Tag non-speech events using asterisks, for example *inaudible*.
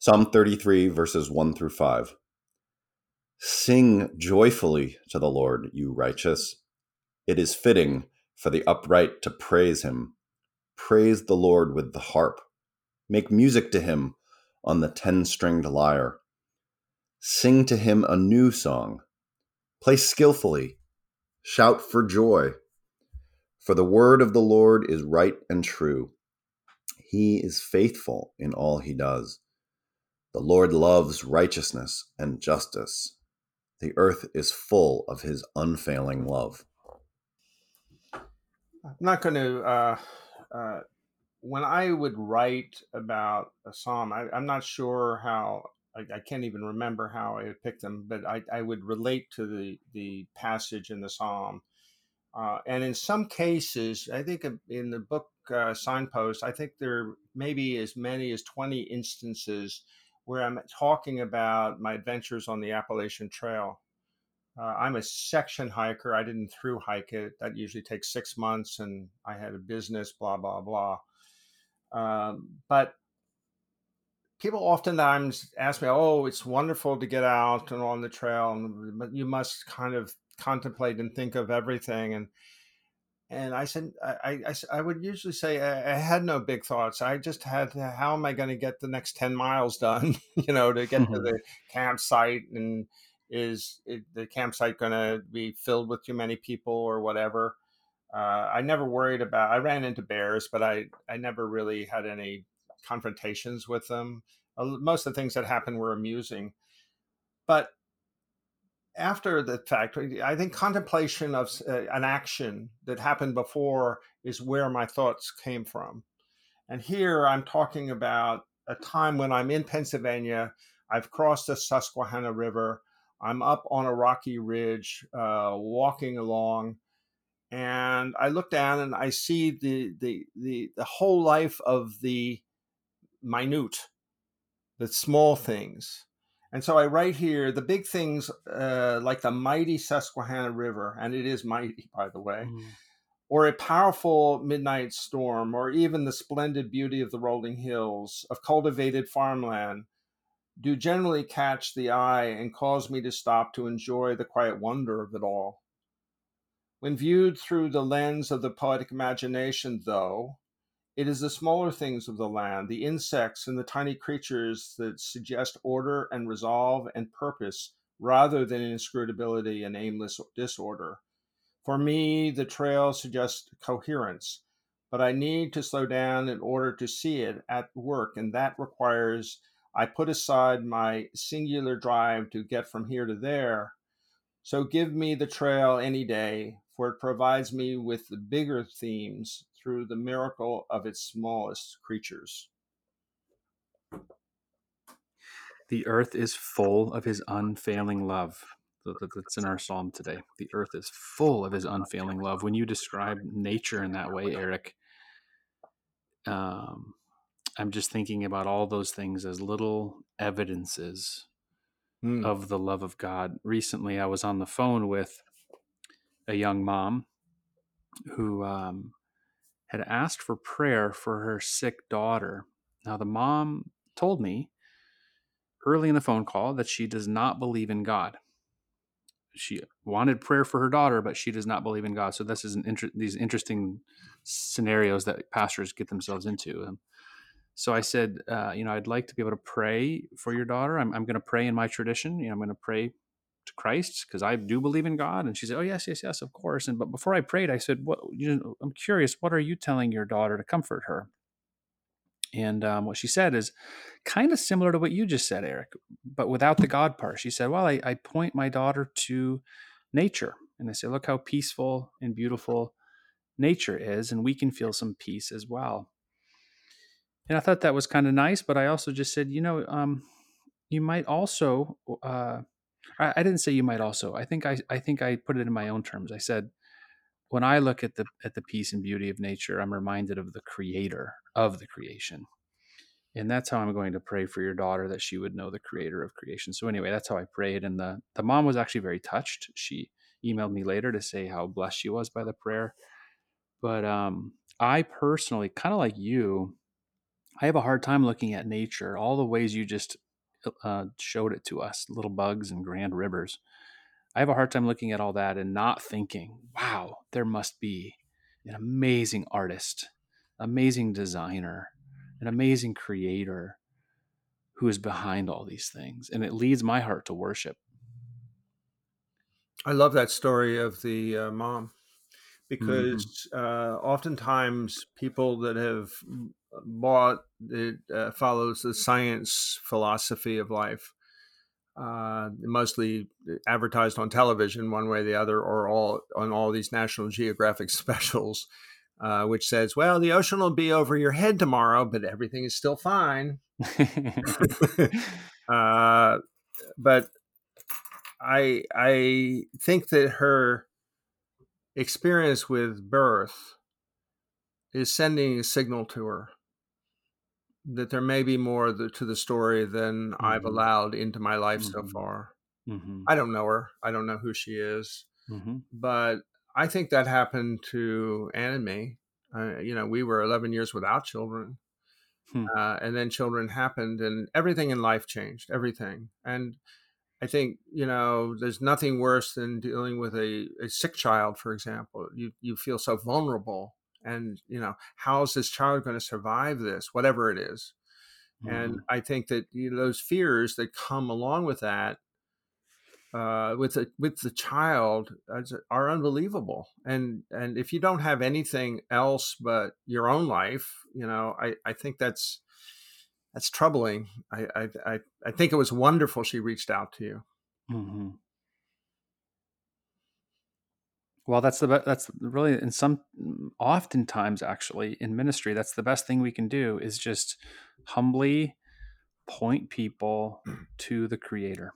Psalm 33, verses 1 through 5. Sing joyfully to the Lord, you righteous. It is fitting for the upright to praise him. Praise the Lord with the harp. Make music to him on the ten stringed lyre. Sing to him a new song. Play skillfully. Shout for joy. For the word of the Lord is right and true. He is faithful in all he does. The Lord loves righteousness and justice. The earth is full of his unfailing love. I'm not going to, uh, uh, when I would write about a psalm, I, am not sure how, I, I, can't even remember how I would pick them, but I, I would relate to the, the passage in the psalm. Uh, and in some cases, I think in the book uh, Signpost, I think there may be as many as 20 instances where I'm talking about my adventures on the Appalachian Trail. Uh, I'm a section hiker. I didn't through hike it. That usually takes six months, and I had a business, blah, blah, blah. Um, but people oftentimes ask me, "Oh, it's wonderful to get out and on the trail, but you must kind of contemplate and think of everything." And and I said, I, I, I would usually say I, I, had no big thoughts. I just had, how am I going to get the next 10 miles done, *laughs* you know, to get to the campsite and is it, the campsite going to be filled with too many people or whatever. Uh, I never worried about, I ran into bears, but I, I never really had any confrontations with them. Most of the things that happened were amusing, but after the fact, I think contemplation of uh, an action that happened before is where my thoughts came from. And here I'm talking about a time when I'm in Pennsylvania. I've crossed the Susquehanna River. I'm up on a rocky ridge, uh, walking along, and I look down and I see the the the, the whole life of the minute, the small things and so I write here the big things uh, like the mighty Susquehanna River, and it is mighty, by the way, mm. or a powerful midnight storm, or even the splendid beauty of the rolling hills, of cultivated farmland, do generally catch the eye and cause me to stop to enjoy the quiet wonder of it all. When viewed through the lens of the poetic imagination, though, it is the smaller things of the land, the insects and the tiny creatures that suggest order and resolve and purpose rather than inscrutability and aimless disorder. For me, the trail suggests coherence, but I need to slow down in order to see it at work, and that requires I put aside my singular drive to get from here to there. So give me the trail any day, for it provides me with the bigger themes through the miracle of its smallest creatures. The earth is full of his unfailing love. That's in our psalm today. The earth is full of his unfailing love. When you describe nature in that way, Eric, um, I'm just thinking about all those things as little evidences mm. of the love of God. Recently, I was on the phone with a young mom who um, had asked for prayer for her sick daughter. Now, the mom told me early in the phone call that she does not believe in God. She wanted prayer for her daughter, but she does not believe in God. So this is an inter- these interesting scenarios that pastors get themselves into. Um, so I said, uh, you know, I'd like to be able to pray for your daughter. I'm, I'm going to pray in my tradition. You know, I'm going to pray to Christ because I do believe in God. And she said, Oh, yes, yes, yes, of course. And but before I prayed, I said, What you know, I'm curious, what are you telling your daughter to comfort her? And um, what she said is kind of similar to what you just said, Eric, but without the God part. She said, Well, I, I point my daughter to nature. And I say, Look how peaceful and beautiful nature is. And we can feel some peace as well. And I thought that was kind of nice. But I also just said, You know, um, you might also uh, I, I didn't say you might also. I think I, I think I put it in my own terms. I said, when I look at the at the peace and beauty of nature, I'm reminded of the creator of the creation. And that's how I'm going to pray for your daughter that she would know the creator of creation. So anyway, that's how I prayed. And the, the mom was actually very touched. She emailed me later to say how blessed she was by the prayer. But um, I personally, kind of like you, I have a hard time looking at nature, all the ways you just uh, showed it to us, little bugs and grand rivers. I have a hard time looking at all that and not thinking, wow, there must be an amazing artist, amazing designer, an amazing creator who is behind all these things. And it leads my heart to worship. I love that story of the uh, mom. Because mm-hmm. uh, oftentimes people that have bought it uh, follows the science philosophy of life uh, mostly advertised on television one way or the other, or all on all these National Geographic *laughs* specials, uh, which says, "Well, the ocean will be over your head tomorrow, but everything is still fine." *laughs* *laughs* uh, but I I think that her experience with birth is sending a signal to her that there may be more to the story than mm-hmm. I've allowed into my life mm-hmm. so far. Mm-hmm. I don't know her. I don't know who she is. Mm-hmm. But I think that happened to Anne and me. Uh, you know, we were 11 years without children. Hmm. Uh, and then children happened, and everything in life changed. Everything. And I think you know, there's nothing worse than dealing with a, a sick child, for example. You you feel so vulnerable and you know how is this child going to survive this whatever it is mm-hmm. and i think that you know, those fears that come along with that uh, with the with the child are unbelievable and and if you don't have anything else but your own life you know i i think that's that's troubling i i i think it was wonderful she reached out to you mm-hmm. Well, that's the that's really in some oftentimes actually in ministry that's the best thing we can do is just humbly point people mm. to the creator.